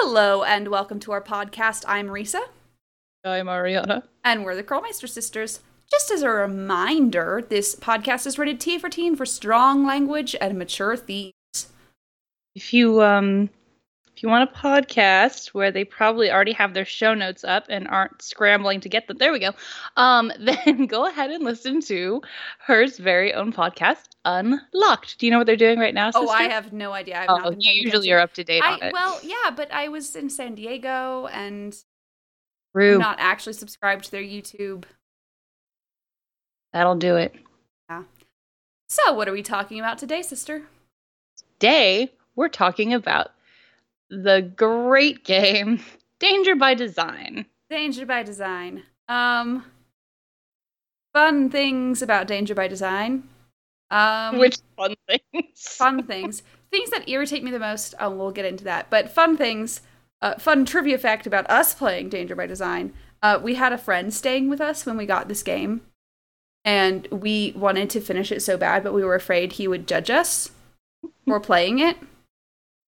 Hello and welcome to our podcast. I'm Risa, I'm Ariana. and we're the Krollmeister sisters. Just as a reminder, this podcast is rated T for teen for strong language and mature themes. If you um if you want a podcast where they probably already have their show notes up and aren't scrambling to get them, there we go. Um, then go ahead and listen to her's very own podcast, Unlocked. Do you know what they're doing right now? Sister? Oh, I have no idea. I've Oh, paying usually are up to date on I, it. well, yeah, but I was in San Diego and. I'm not actually subscribed to their YouTube. That'll do it. Yeah. So, what are we talking about today, sister? Today we're talking about the great game Danger by Design. Danger by Design. Um, fun things about Danger by Design. Um, Which fun things. fun things, things that irritate me the most. Oh, we'll get into that. But fun things, uh, fun trivia fact about us playing Danger by Design. Uh, we had a friend staying with us when we got this game, and we wanted to finish it so bad, but we were afraid he would judge us for playing it.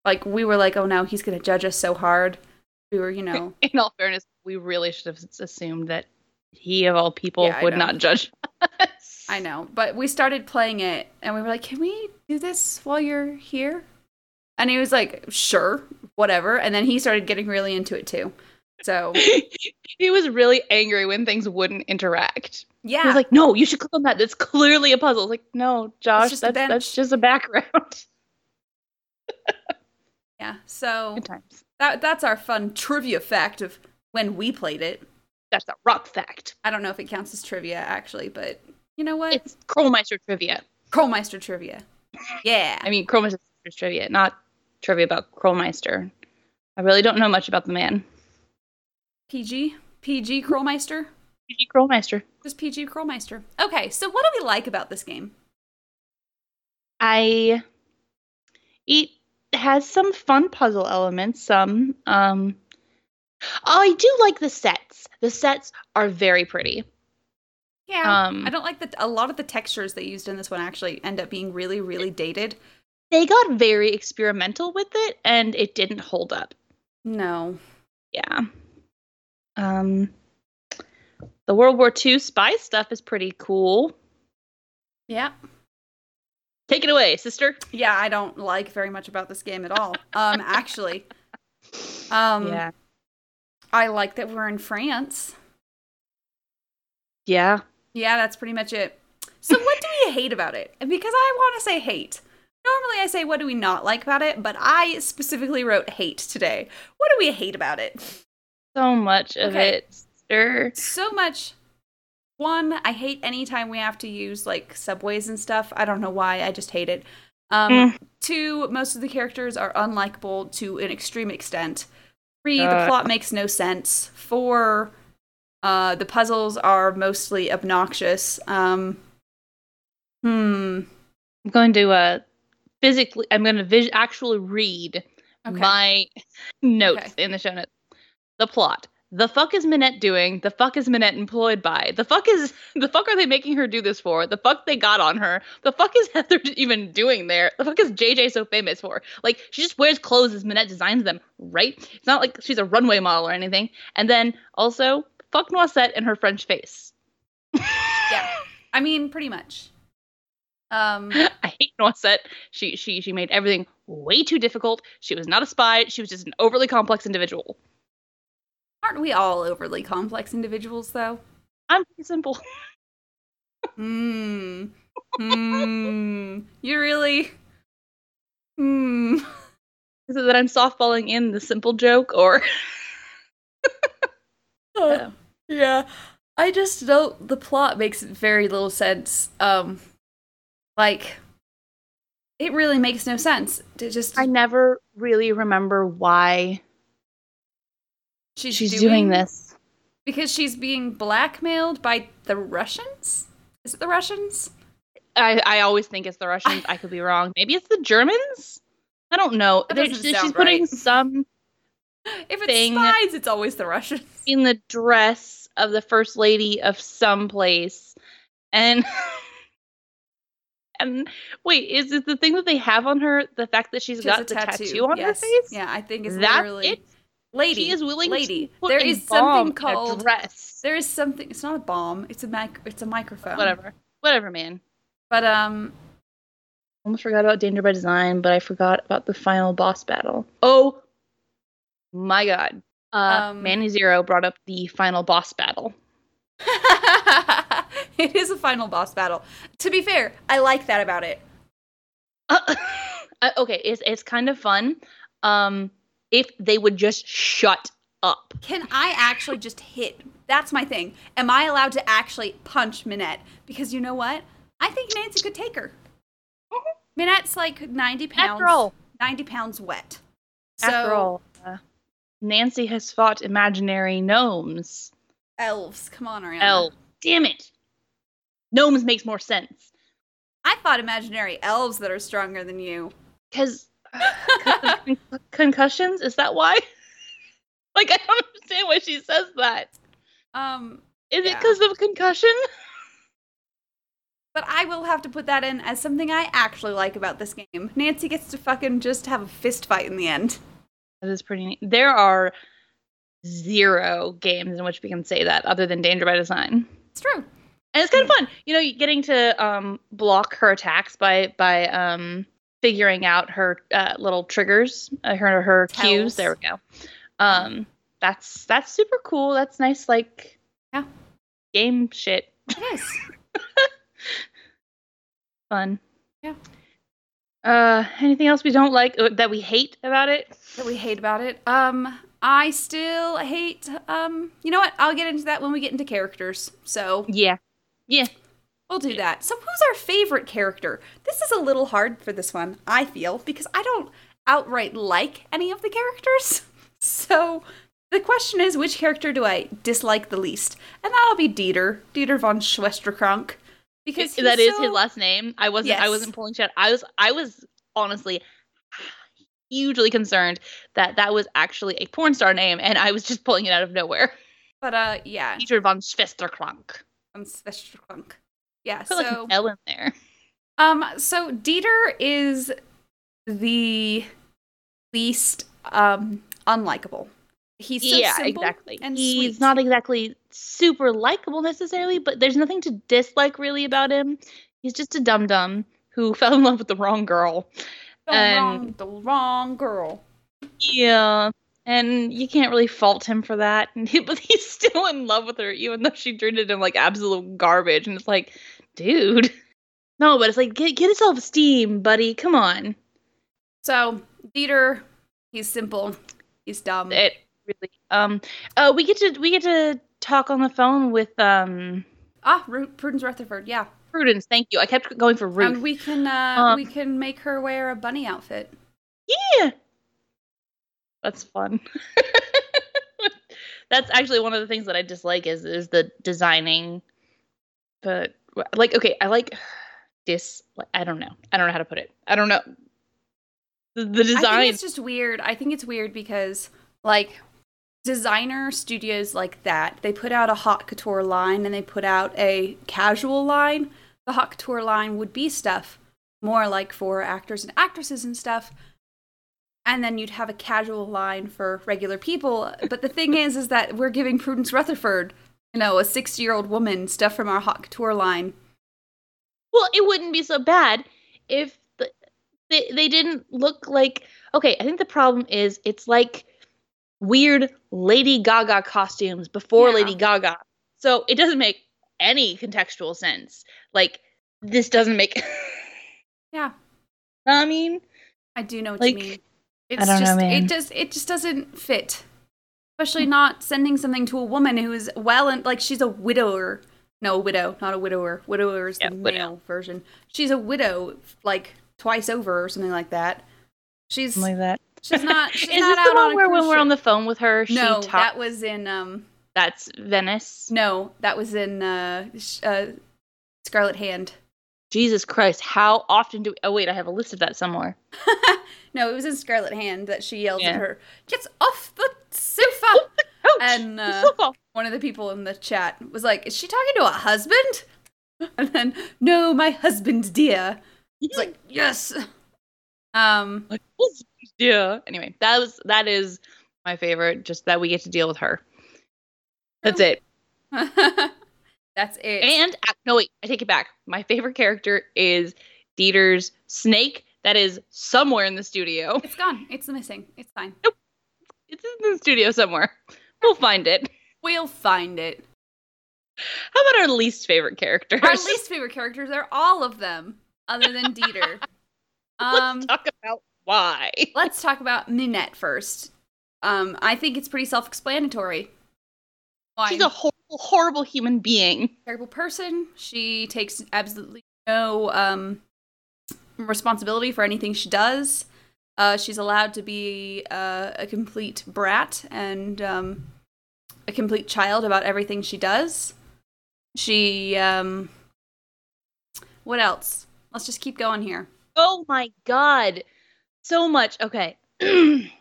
Like we were like, oh no, he's gonna judge us so hard. We were, you know, in all fairness, we really should have assumed that he of all people Yeah, would not judge us. I know, but we started playing it and we were like, "Can we do this while you're here?" And he was like, "Sure, whatever." And then he started getting really into it too. So, he was really angry when things wouldn't interact. yeah. He was like, "No, you should click on that. That's clearly a puzzle." I was like, "No, Josh, that's that's just a background." yeah. So, Good times. that that's our fun trivia fact of when we played it. That's a rock fact. I don't know if it counts as trivia actually, but you know what? It's Krollmeister trivia. Krollmeister trivia. Yeah. I mean, Krollmeister trivia, not trivia about Krollmeister. I really don't know much about the man. PG? PG Krollmeister? P.G. Krollmeister. Just PG Krollmeister. Okay, so what do we like about this game? I it has some fun puzzle elements. Some um oh, I do like the sets. The sets are very pretty. Yeah. Um, I don't like that a lot of the textures they used in this one actually end up being really, really dated. They got very experimental with it and it didn't hold up. No. Yeah. Um the World War II spy stuff is pretty cool. Yeah. Take it away, sister. Yeah, I don't like very much about this game at all. Um, actually. Um yeah. I like that we're in France. Yeah. Yeah, that's pretty much it. So what do we hate about it? And Because I want to say hate. Normally I say what do we not like about it, but I specifically wrote hate today. What do we hate about it? So much of Okay. it, sister. so much one i hate anytime we have to use like subways and stuff i don't know why i just hate it um Mm. two most of the characters are unlikable to an extreme extent three the Uh. plot makes no sense four uh the puzzles are mostly obnoxious um hmm I'm going to uh physically I'm going to vis- actually read okay my notes Okay. in the show notes. The plot. The fuck is Minette doing? The fuck is Minette employed by? The fuck is the fuck are they making her do this for? The fuck they got on her? The fuck is Heather even doing there? The fuck is JJ so famous for? Like she just wears clothes as Minette designs them, right? It's not like she's a runway model or anything. And then also fuck Noisette and her French face. yeah i mean pretty much um I hate Noisette. She she she made everything way too difficult. She was not a spy. She was just an overly complex individual. Aren't we all overly complex individuals though I'm pretty simple. Hmm. Hmm. You really? Hmm. Is it that I'm softballing in the simple joke or Uh, yeah. I just don't. The plot makes very little sense. Um, like, it really makes no sense. To just I never really remember why she's, she's doing, this. because she's being blackmailed by the Russians. Is it the Russians? I, I always think it's the Russians. I could be wrong. Maybe it's the Germans. I don't know. That she's sound putting some If it's Thing. spies, it's always the Russians. in the dress of the first lady of some place, and and wait, is it the thing that they have on her? The fact that she's She has got a the tattoo, on yes. her face? Yeah, I think it's That's literally. it? Lady, She is willing lady. to put there a is bomb something called dress. there is something. It's not a bomb. It's a mic. It's a microphone. Whatever. Whatever, man. But um, Almost forgot about Danger by Design, but I forgot about the final boss battle. Oh my god. Uh, Um, Manny Zero brought up the final boss battle. it is a final boss battle. To be fair, I like that about it. Uh, uh, okay, it's it's kind of fun. Um, if they would just shut up. Can I actually just hit? That's my thing. Am I allowed to actually punch Minette? Because you know what? I think Nancy could take her. Minette's like 90 pounds. After all, 90 pounds wet. So, after all, uh, Nancy has fought imaginary gnomes. elves. Come on, Ariana. Elves. Damn it. Gnomes makes more sense I fought imaginary elves that are stronger than you. because concussions. Is that why? like I don't understand why she says that. um, Is it because of concussion? but I will have to put that in as something I actually like about this game. Nancy gets to fucking just have a fist fight in the end. That is pretty neat. There are zero games in which we can say that other than Danger by Design. It's true. And it's kind of fun. You know, getting to um, block her attacks by by um, figuring out her uh, little triggers, uh, her her cues. Tells. There we go. Um, that's that's super cool. That's nice like Yeah. game shit. It is. Fun. Yeah. Uh, anything else we don't like uh, that we hate about it? that we hate about it. Um, I still hate. Um, you know what? I'll get into that when we get into characters. So Yeah. Yeah. We'll do that. So who's our favorite character? This is a little hard for this one. I feel because I don't outright like any of the characters. So the question is, which character do I dislike the least? And that'll be Dieter, Dieter von Schwesterkrank, because that is his last name. I wasn't. I wasn't pulling shit. I was. I was honestly hugely concerned that that was actually a porn star name, and I was just pulling it out of nowhere. But uh, yeah, Dieter von Schwesterkrank. von Schwesterkrank. Yeah. Put like So an L in there. Um, so Dieter is the least um unlikable. He's so yeah, simple exactly. and He's sweet. not exactly super likable necessarily, but there's nothing to dislike really about him. He's just a dum dum who fell in love with the wrong girl. the and- wrong, the wrong girl. Yeah. And you can't really fault him for that. And he, but he's still in love with her, even though she treated him like absolute garbage. And it's like, dude. No, but it's like, get, get self esteem, buddy. Come on. So Dieter, he's simple, he's dumb. It really. Um. Uh. We get to we get to talk on the phone with um ah, Ru- Prudence Rutherford, yeah. Prudence. Thank you. I kept going for Ruth. And we can uh Um, we can make her wear a bunny outfit. Yeah. That's fun. That's actually one of the things that I dislike is is the designing. But like okay, I like dis like, I don't know. I don't know how to put it. I don't know. The, the I design think it's just weird. I think it's weird because like designer studios like that, they put out a haute couture line and they put out a casual line. The haute couture line would be stuff more like for actors and actresses and stuff. And then you'd have a casual line for regular people. But the thing is is that we're giving Prudence Rutherford, you know, a 60-year-old woman stuff from our haute couture line. Well, it wouldn't be so bad if the, they they didn't look like okay, I think the problem is it's like weird Lady Gaga costumes before Yeah. Lady Gaga. So it doesn't make any contextual sense. Like this doesn't make Yeah. I mean, I do know what Like, you mean. It's don't know, man. it just it just doesn't fit. Especially not sending something to a woman who is well and like she's a widower. No, a widow, not a widower. Widower is the widow. male version. She's a widow like twice over or something like that. She's something like that. she's not she's is not this the out on one a where when we're on the phone with her, she No, talks? that was in um That's Venice. no, that was in uh, uh Scarlet Hand. Jesus Christ! How often do? oh wait, I have a list of that somewhere. no, it was in Scarlet Hand that she yelled Yeah. at her, "Gets off the sofa!" And, the uh, sofa. one of the people in the chat was like, "Is she talking to a husband?" And then, "No, my husband, dear." It's like, "Yes." Um, Like, yeah. Anyway, that was that is my favorite. Just that we get to deal with her. That's it. That's it. And no, wait, I take it back. My favorite character is Dieter's snake. That is somewhere in the studio. it's gone. It's missing. It's fine. It's in the studio somewhere. We'll find it. We'll find it. How about our least favorite characters? Our least favorite characters are all of them, other than Dieter. Um, Let's talk about why. let's talk about Minette first. Um, I think it's pretty self-explanatory. Why? She's a horrible, horrible human being. terrible person. She takes absolutely no um, responsibility for anything she does. Uh, she's allowed to be uh, a complete brat and um, a complete child about everything she does. She, um, what else? Let's just keep going here. Oh my god. So much. Okay.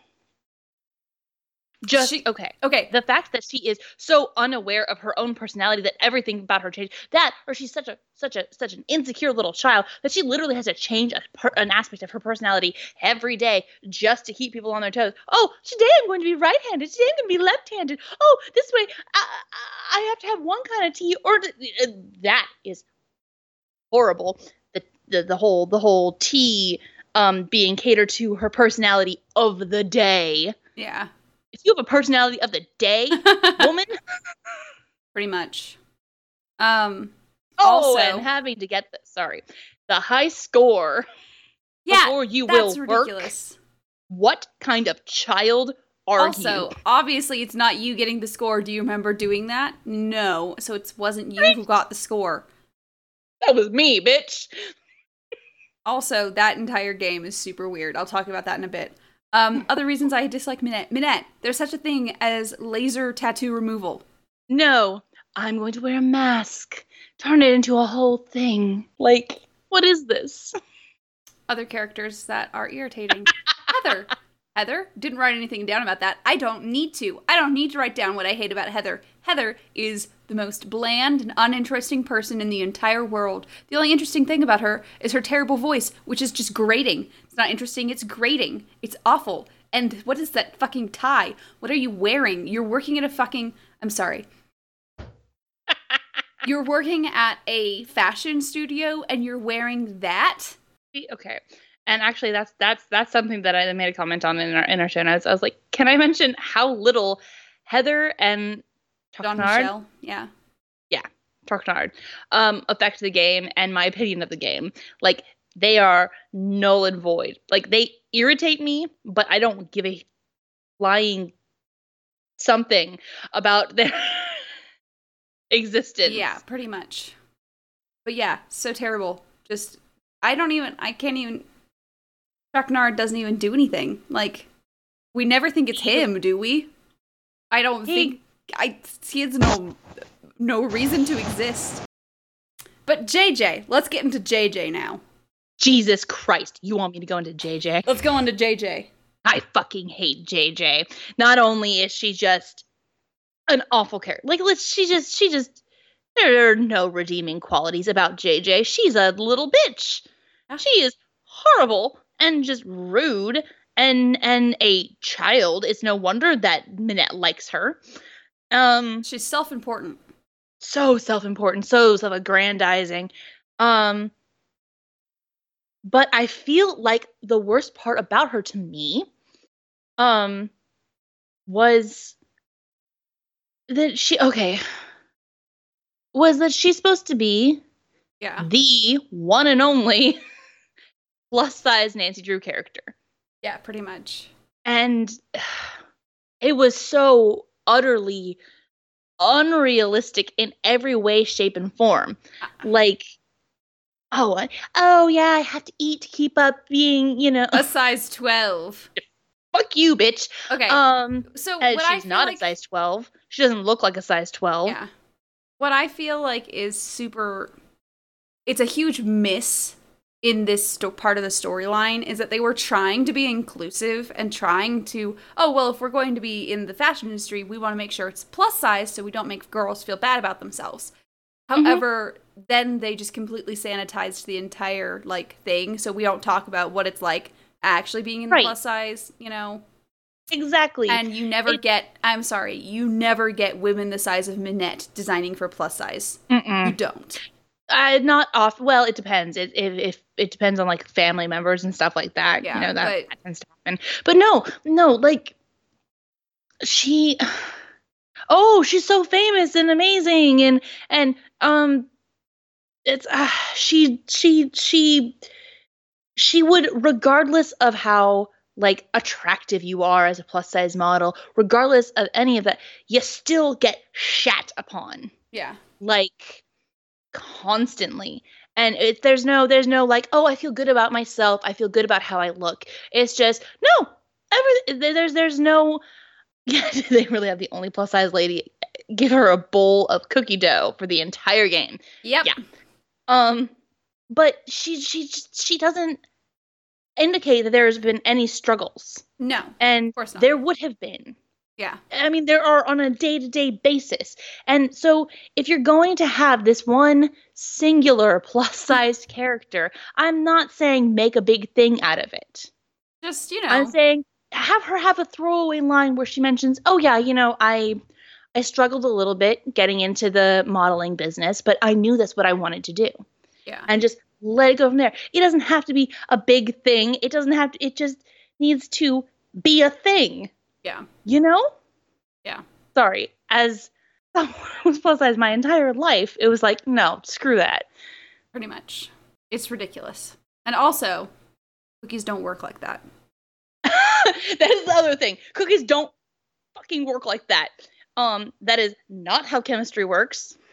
Just She- okay. Okay, The fact that she is so unaware of her own personality that everything about her changed. That or she's such a such a such an insecure little child that she literally has to change a per, an aspect of her personality every day just to keep people on their toes. Oh, today I'm going to be right-handed. Today I'm going to be left-handed. Oh, this way I, I have to have one kind of tea or th- uh, that is horrible. The, the the whole the whole tea um being catered to her personality of the day. yeah, If you have a personality of the day, woman, pretty much. Um, oh, Also- and having to get the sorry, the high score yeah, before you that's will work. ridiculous. What kind of child are Also, you? obviously, it's not you getting the score. Do you remember doing that? No. So it wasn't you who got the score. That was me, bitch. Also, that entire game is super weird. I'll talk about that in a bit. Um, other reasons I dislike Minette. Minette, there's such a thing as laser tattoo removal. No, I'm going to wear a mask. Turn it into a whole thing. Like, what is this? Other characters that are irritating. Heather. Heather didn't write anything down about that. I don't need to. I don't need to write down what I hate about Heather. Heather is the most bland and uninteresting person in the entire world. The only interesting thing about her is her terrible voice, which is just grating. It's not interesting, it's grating. It's awful. And what is that fucking tie? What are you wearing? You're working at a fucking. I'm sorry. You're working at a fashion studio and you're wearing that? Okay. And actually, that's that's that's something that I made a comment on in our in our show notes. I was like, can I mention how little Heather and Don Traquenard- Michelle? Yeah. Traquenard um affect the game and my opinion of the game. Like they are null and void. Like they irritate me, but I don't give a flying something about their existence. Yeah, pretty much. But yeah, so terrible. Just I don't even I can't even Chuck doesn't even do anything. Like we never think it's him, do we? I don't He- think I he has no no reason to exist. But JJ, let's get into JJ now. Jesus Christ, you want me to go into JJ? Let's go into JJ. I fucking hate JJ. Not only is she just an awful character, like let's she just she just there are no redeeming qualities about JJ. She's a little bitch. She is horrible and just rude and and a child. It's no wonder that Minette likes her. Um She's self-important. so self-important, so self-aggrandizing. Um but I feel like the worst part about her to me um was that she okay was that she's supposed to be Yeah. the one and only plus size Nancy Drew character. Yeah, pretty much. And it was so utterly unrealistic in every way, shape, and form. Like, oh, oh yeah, I have to eat to keep up being, you know, A size 12. fuck you, bitch. Okay. Um, so what I she's not like, a size twelve. She doesn't look like a size twelve. Yeah. What I feel like is super it's a huge miss in this sto- part of the storyline is that they were trying to be inclusive and trying to oh well if we're going to be in the fashion industry we want to make sure it's plus size so we don't make girls feel bad about themselves Mhm. however then they just completely sanitized the entire like thing so we don't talk about what it's like actually being in the Right. plus size you know exactly. And you never It- get, I'm sorry, you never get women the size of Minette designing for plus size. Mm-mm. You don't. Uh, not off. Well, it depends. It if, if it depends on like family members and stuff like that. Yeah, you know that, but- that tends to happen. But no, no, like she. Oh, she's so famous and amazing, and and um, it's uh, she she she she would regardless of how like attractive you are as a plus size model, regardless of any of that, you still get shat upon Yeah. like constantly and it, there's no there's no like oh i feel good about myself i feel good about how i look it's just no every there's there's no yeah they really have the only plus size lady give her a bowl of cookie dough for the entire game Yep. Yeah. um but she she she doesn't indicate that there's been any struggles No. and Of course not. there would have been Yeah. I mean, there are on a day to day basis. And so, if you're going to have this one singular plus sized character, I'm not saying make a big thing out of it. Just, you know. I'm saying have her have a throwaway line where she mentions, "Oh yeah, you know, I I struggled a little bit getting into the modeling business, but I knew that's what I wanted to do." yeah. And just let it go from there. It doesn't have to be a big thing. It doesn't have to it just needs to be a thing Yeah. you know? Yeah. Sorry. As someone who's plus size my entire life, it was like, no, screw that. Pretty much. It's ridiculous. And also, cookies don't work like that. that is the other thing. Cookies don't fucking work like that. Um, that is not how chemistry works.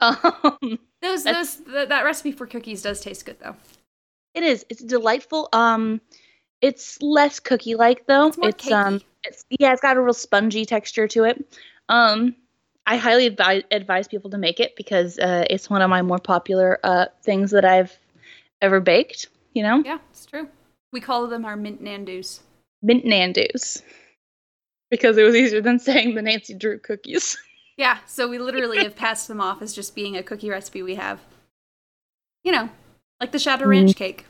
Um, Those, those, th- that recipe for cookies does taste good though. it is. It's delightful. Um, it's less cookie like though. It's more it's um, it's yeah, it's got a real spongy texture to it. Um, I highly advise advise people to make it because uh, it's one of my more popular uh things that I've ever baked. You know, Yeah, it's true. We call them our mint nandus. mint nandos because it was easier than saying the Nancy Drew cookies. Yeah, so we literally have passed them off as just being a cookie recipe we have. You know, like the Shadow Ranch cake.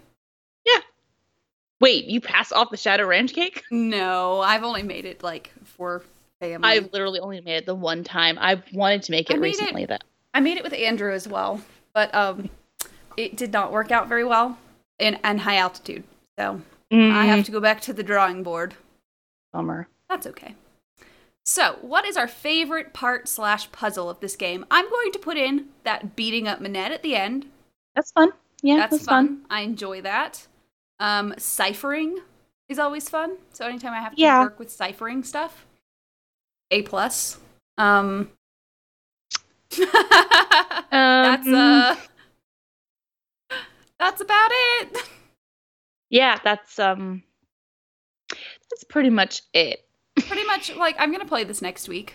Wait, you pass off the Shadow Ranch cake? No, I've only made it like for family. I've literally only made it the one time. I've wanted to make it made it- recently though. I made it with Andrew as well, but um, it did not work out very well in and high altitude. So I Mm, have to go back to the drawing board. bummer. That's okay. So, what is our favorite part slash puzzle of this game? I'm going to put in that beating up Minette at the end. That's fun. Yeah, That's, that's, fun. fun. I enjoy that. Um, ciphering is always fun. So anytime I have to Yeah. work with ciphering stuff, A plus. Um, that's Um, uh, that's about it. Yeah, that's um that's pretty much it. Pretty much like I'm gonna play this next week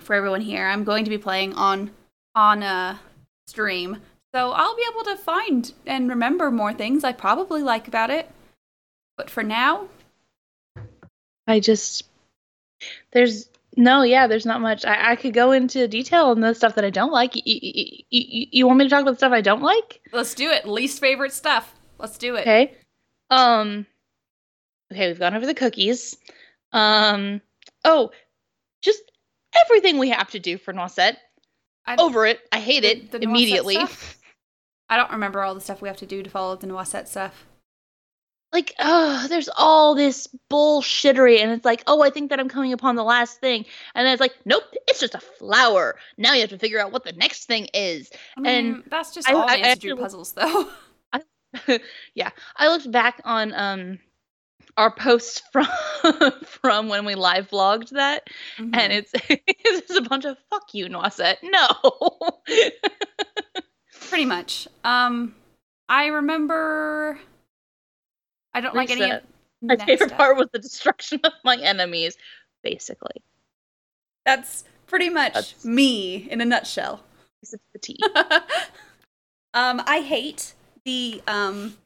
for everyone here. I'm going to be playing on on a stream. So I'll be able to find and remember more things I probably like about it. But for now, I just there's no, yeah, there's not much. I, I could go into detail on the stuff that I don't like. You, you, you, you want me to talk about the stuff I don't like? let's do it. Least favorite stuff. Let's do it. Okay. Um Okay, we've gone over the cookies. Um oh, just everything we have to do for Noisette. I, Over it. I hate The- it the immediately. I don't remember all the stuff we have to do to follow the Noisette stuff. like oh there's all this bullshittery and it's like oh i think that i'm coming upon the last thing and then it's like nope it's just a flower now you have to figure out what the next thing is I mean, And that's just I- all I Drew actually- puzzles, though. yeah i looked back on um our posts from from when we live vlogged that Mm-hmm. and it's it's just a bunch of fuck you Noisette. no Pretty much. Um, I remember. I don't like any of my favorite part was the destruction of my enemies basically That's pretty much That's- me in a nutshell. It's the tea. um, I hate the um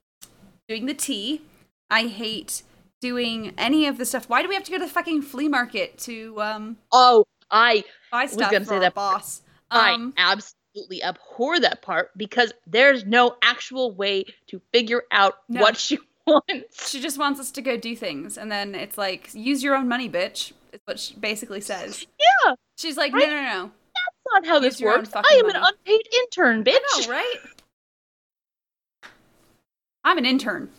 doing the tea. I hate doing any of the stuff. Why do we have to go to the fucking flea market to um oh i buy was stuff gonna for say that- boss? I Um, absolutely abhor that part because there's no actual way to figure out No. what she wants. She just wants us to go do things, and then it's like, use your own money, bitch. Is what she basically says. Yeah, She's like, Right? no, no, no. that's not how Use this works. I am an unpaid intern, bitch. I know, right? I'm an intern.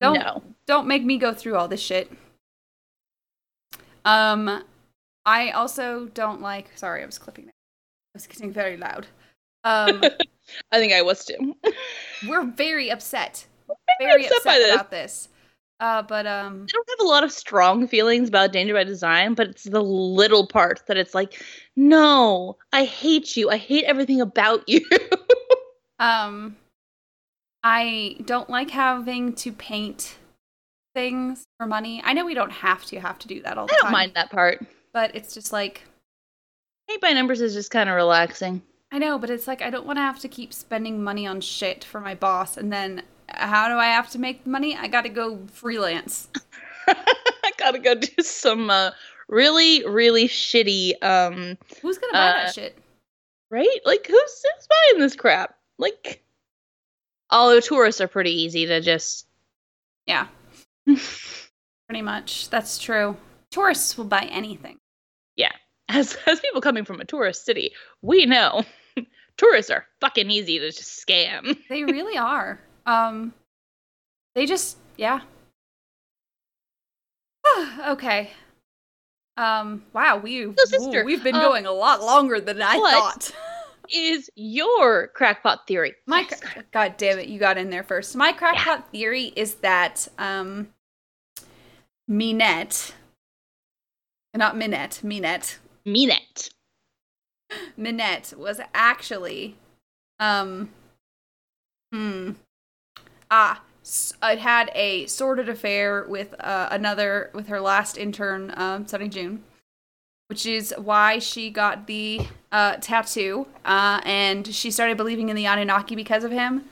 Don't No. Don't make me go through all this shit. Um, I also don't like. Sorry, I was clipping. That. I was getting very loud. Um, I think I was too. we're very upset. Very upset upset, this. about this. Uh, but um, I don't have a lot of strong feelings about Danger by Design, but it's the little parts that it's like, no, I hate you. I hate everything about you. um, I don't like having to paint things for money. I know we don't have to have to do that all I the don't time, mind that part. but it's just like Paint by numbers is just kind of relaxing. I know, but it's like I don't want to have to keep spending money on shit for my boss, and then how do I have to make money? I got to go freelance. I gotta go do some uh, really, really shitty, um, Who's gonna buy Uh, that shit? right? Like, who's, who's buying this crap? Like, although tourists are pretty easy to just. Yeah, pretty much. That's true. Tourists will buy anything. Yeah. As as people coming from a tourist city, we know tourists are fucking easy to just scam. They really are. Um, they just yeah. okay. Um. Wow. We So, sister, ooh, we've been um, going a lot longer than I what? thought. Is your crackpot theory? My cra- God damn it, you got in there first. My crackpot theory is that um Minette not Minette, Minette. Minette. Minette was actually um hmm ah it had a sordid affair with uh, another with her last intern um Sunny June which is why she got the uh, tattoo uh, and she started believing in the Anunnaki because of him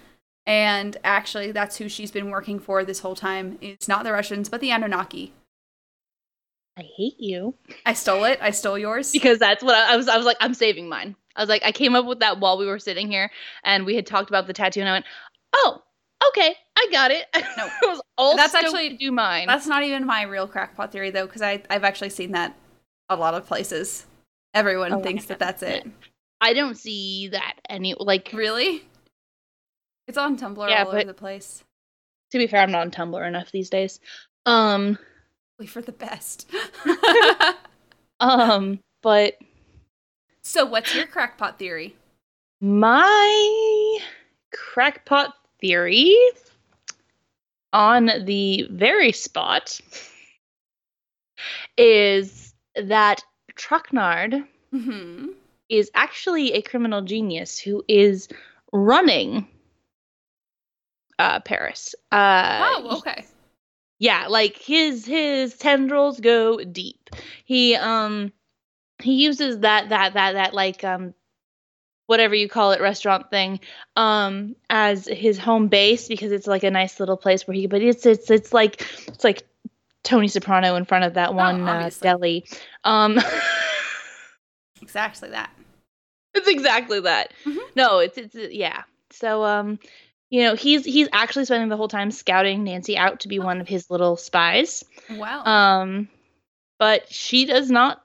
and actually that's who she's been working for this whole time it's not the Russians but the Anunnaki I hate you I stole it I stole yours because that's what I, I was. I was like, I'm saving mine. I was like, I came up with that while we were sitting here, and we had talked about the tattoo, and I went, oh, okay, I got it. No. I was all That's actually- do mine. That's not even my real crackpot theory though, because I I've actually seen that a lot of places. Everyone Oh, thinks that that's it. I don't see that any like. Really? It's on Tumblr Yeah, all over the place. To be fair, I'm not on Tumblr enough these days. Um, Probably for the best. um, but so, what's your crackpot theory? My crackpot theory on the very spot is that Traquenard hmm is actually a criminal genius who is running uh, Paris. Uh, oh, okay. yeah like his his tendrils go deep he um he uses that that that that like um whatever you call it restaurant thing um as his home base because it's like a nice little place where he but it's it's it's like it's like tony soprano in front of that one uh, deli um Exactly that. it's exactly that Mhm. no it's it's yeah so um you know he's he's actually spending the whole time scouting nancy out to be one of his little spies Wow. Um, but she does not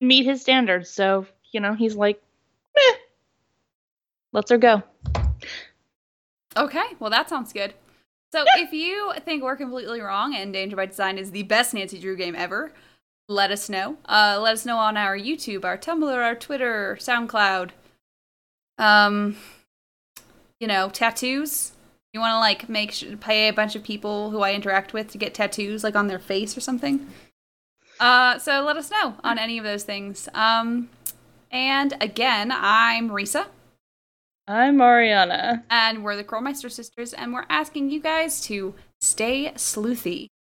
meet his standards, so you know he's like, Meh, lets her go. okay. Well, that sounds good. So, if you think we're completely wrong and Danger by Design is the best Nancy Drew game ever, let us know. Uh, let us know on our YouTube, our Tumblr, our Twitter, SoundCloud. Um, you know, tattoos. You want to like make sh- pay a bunch of people who I interact with to get tattoos, like on their face or something. Uh, so let us know on any of those things. Um, and again, I'm Risa, I'm Mariana. and we're the Krollmeister sisters, and we're asking you guys to stay sleuthy.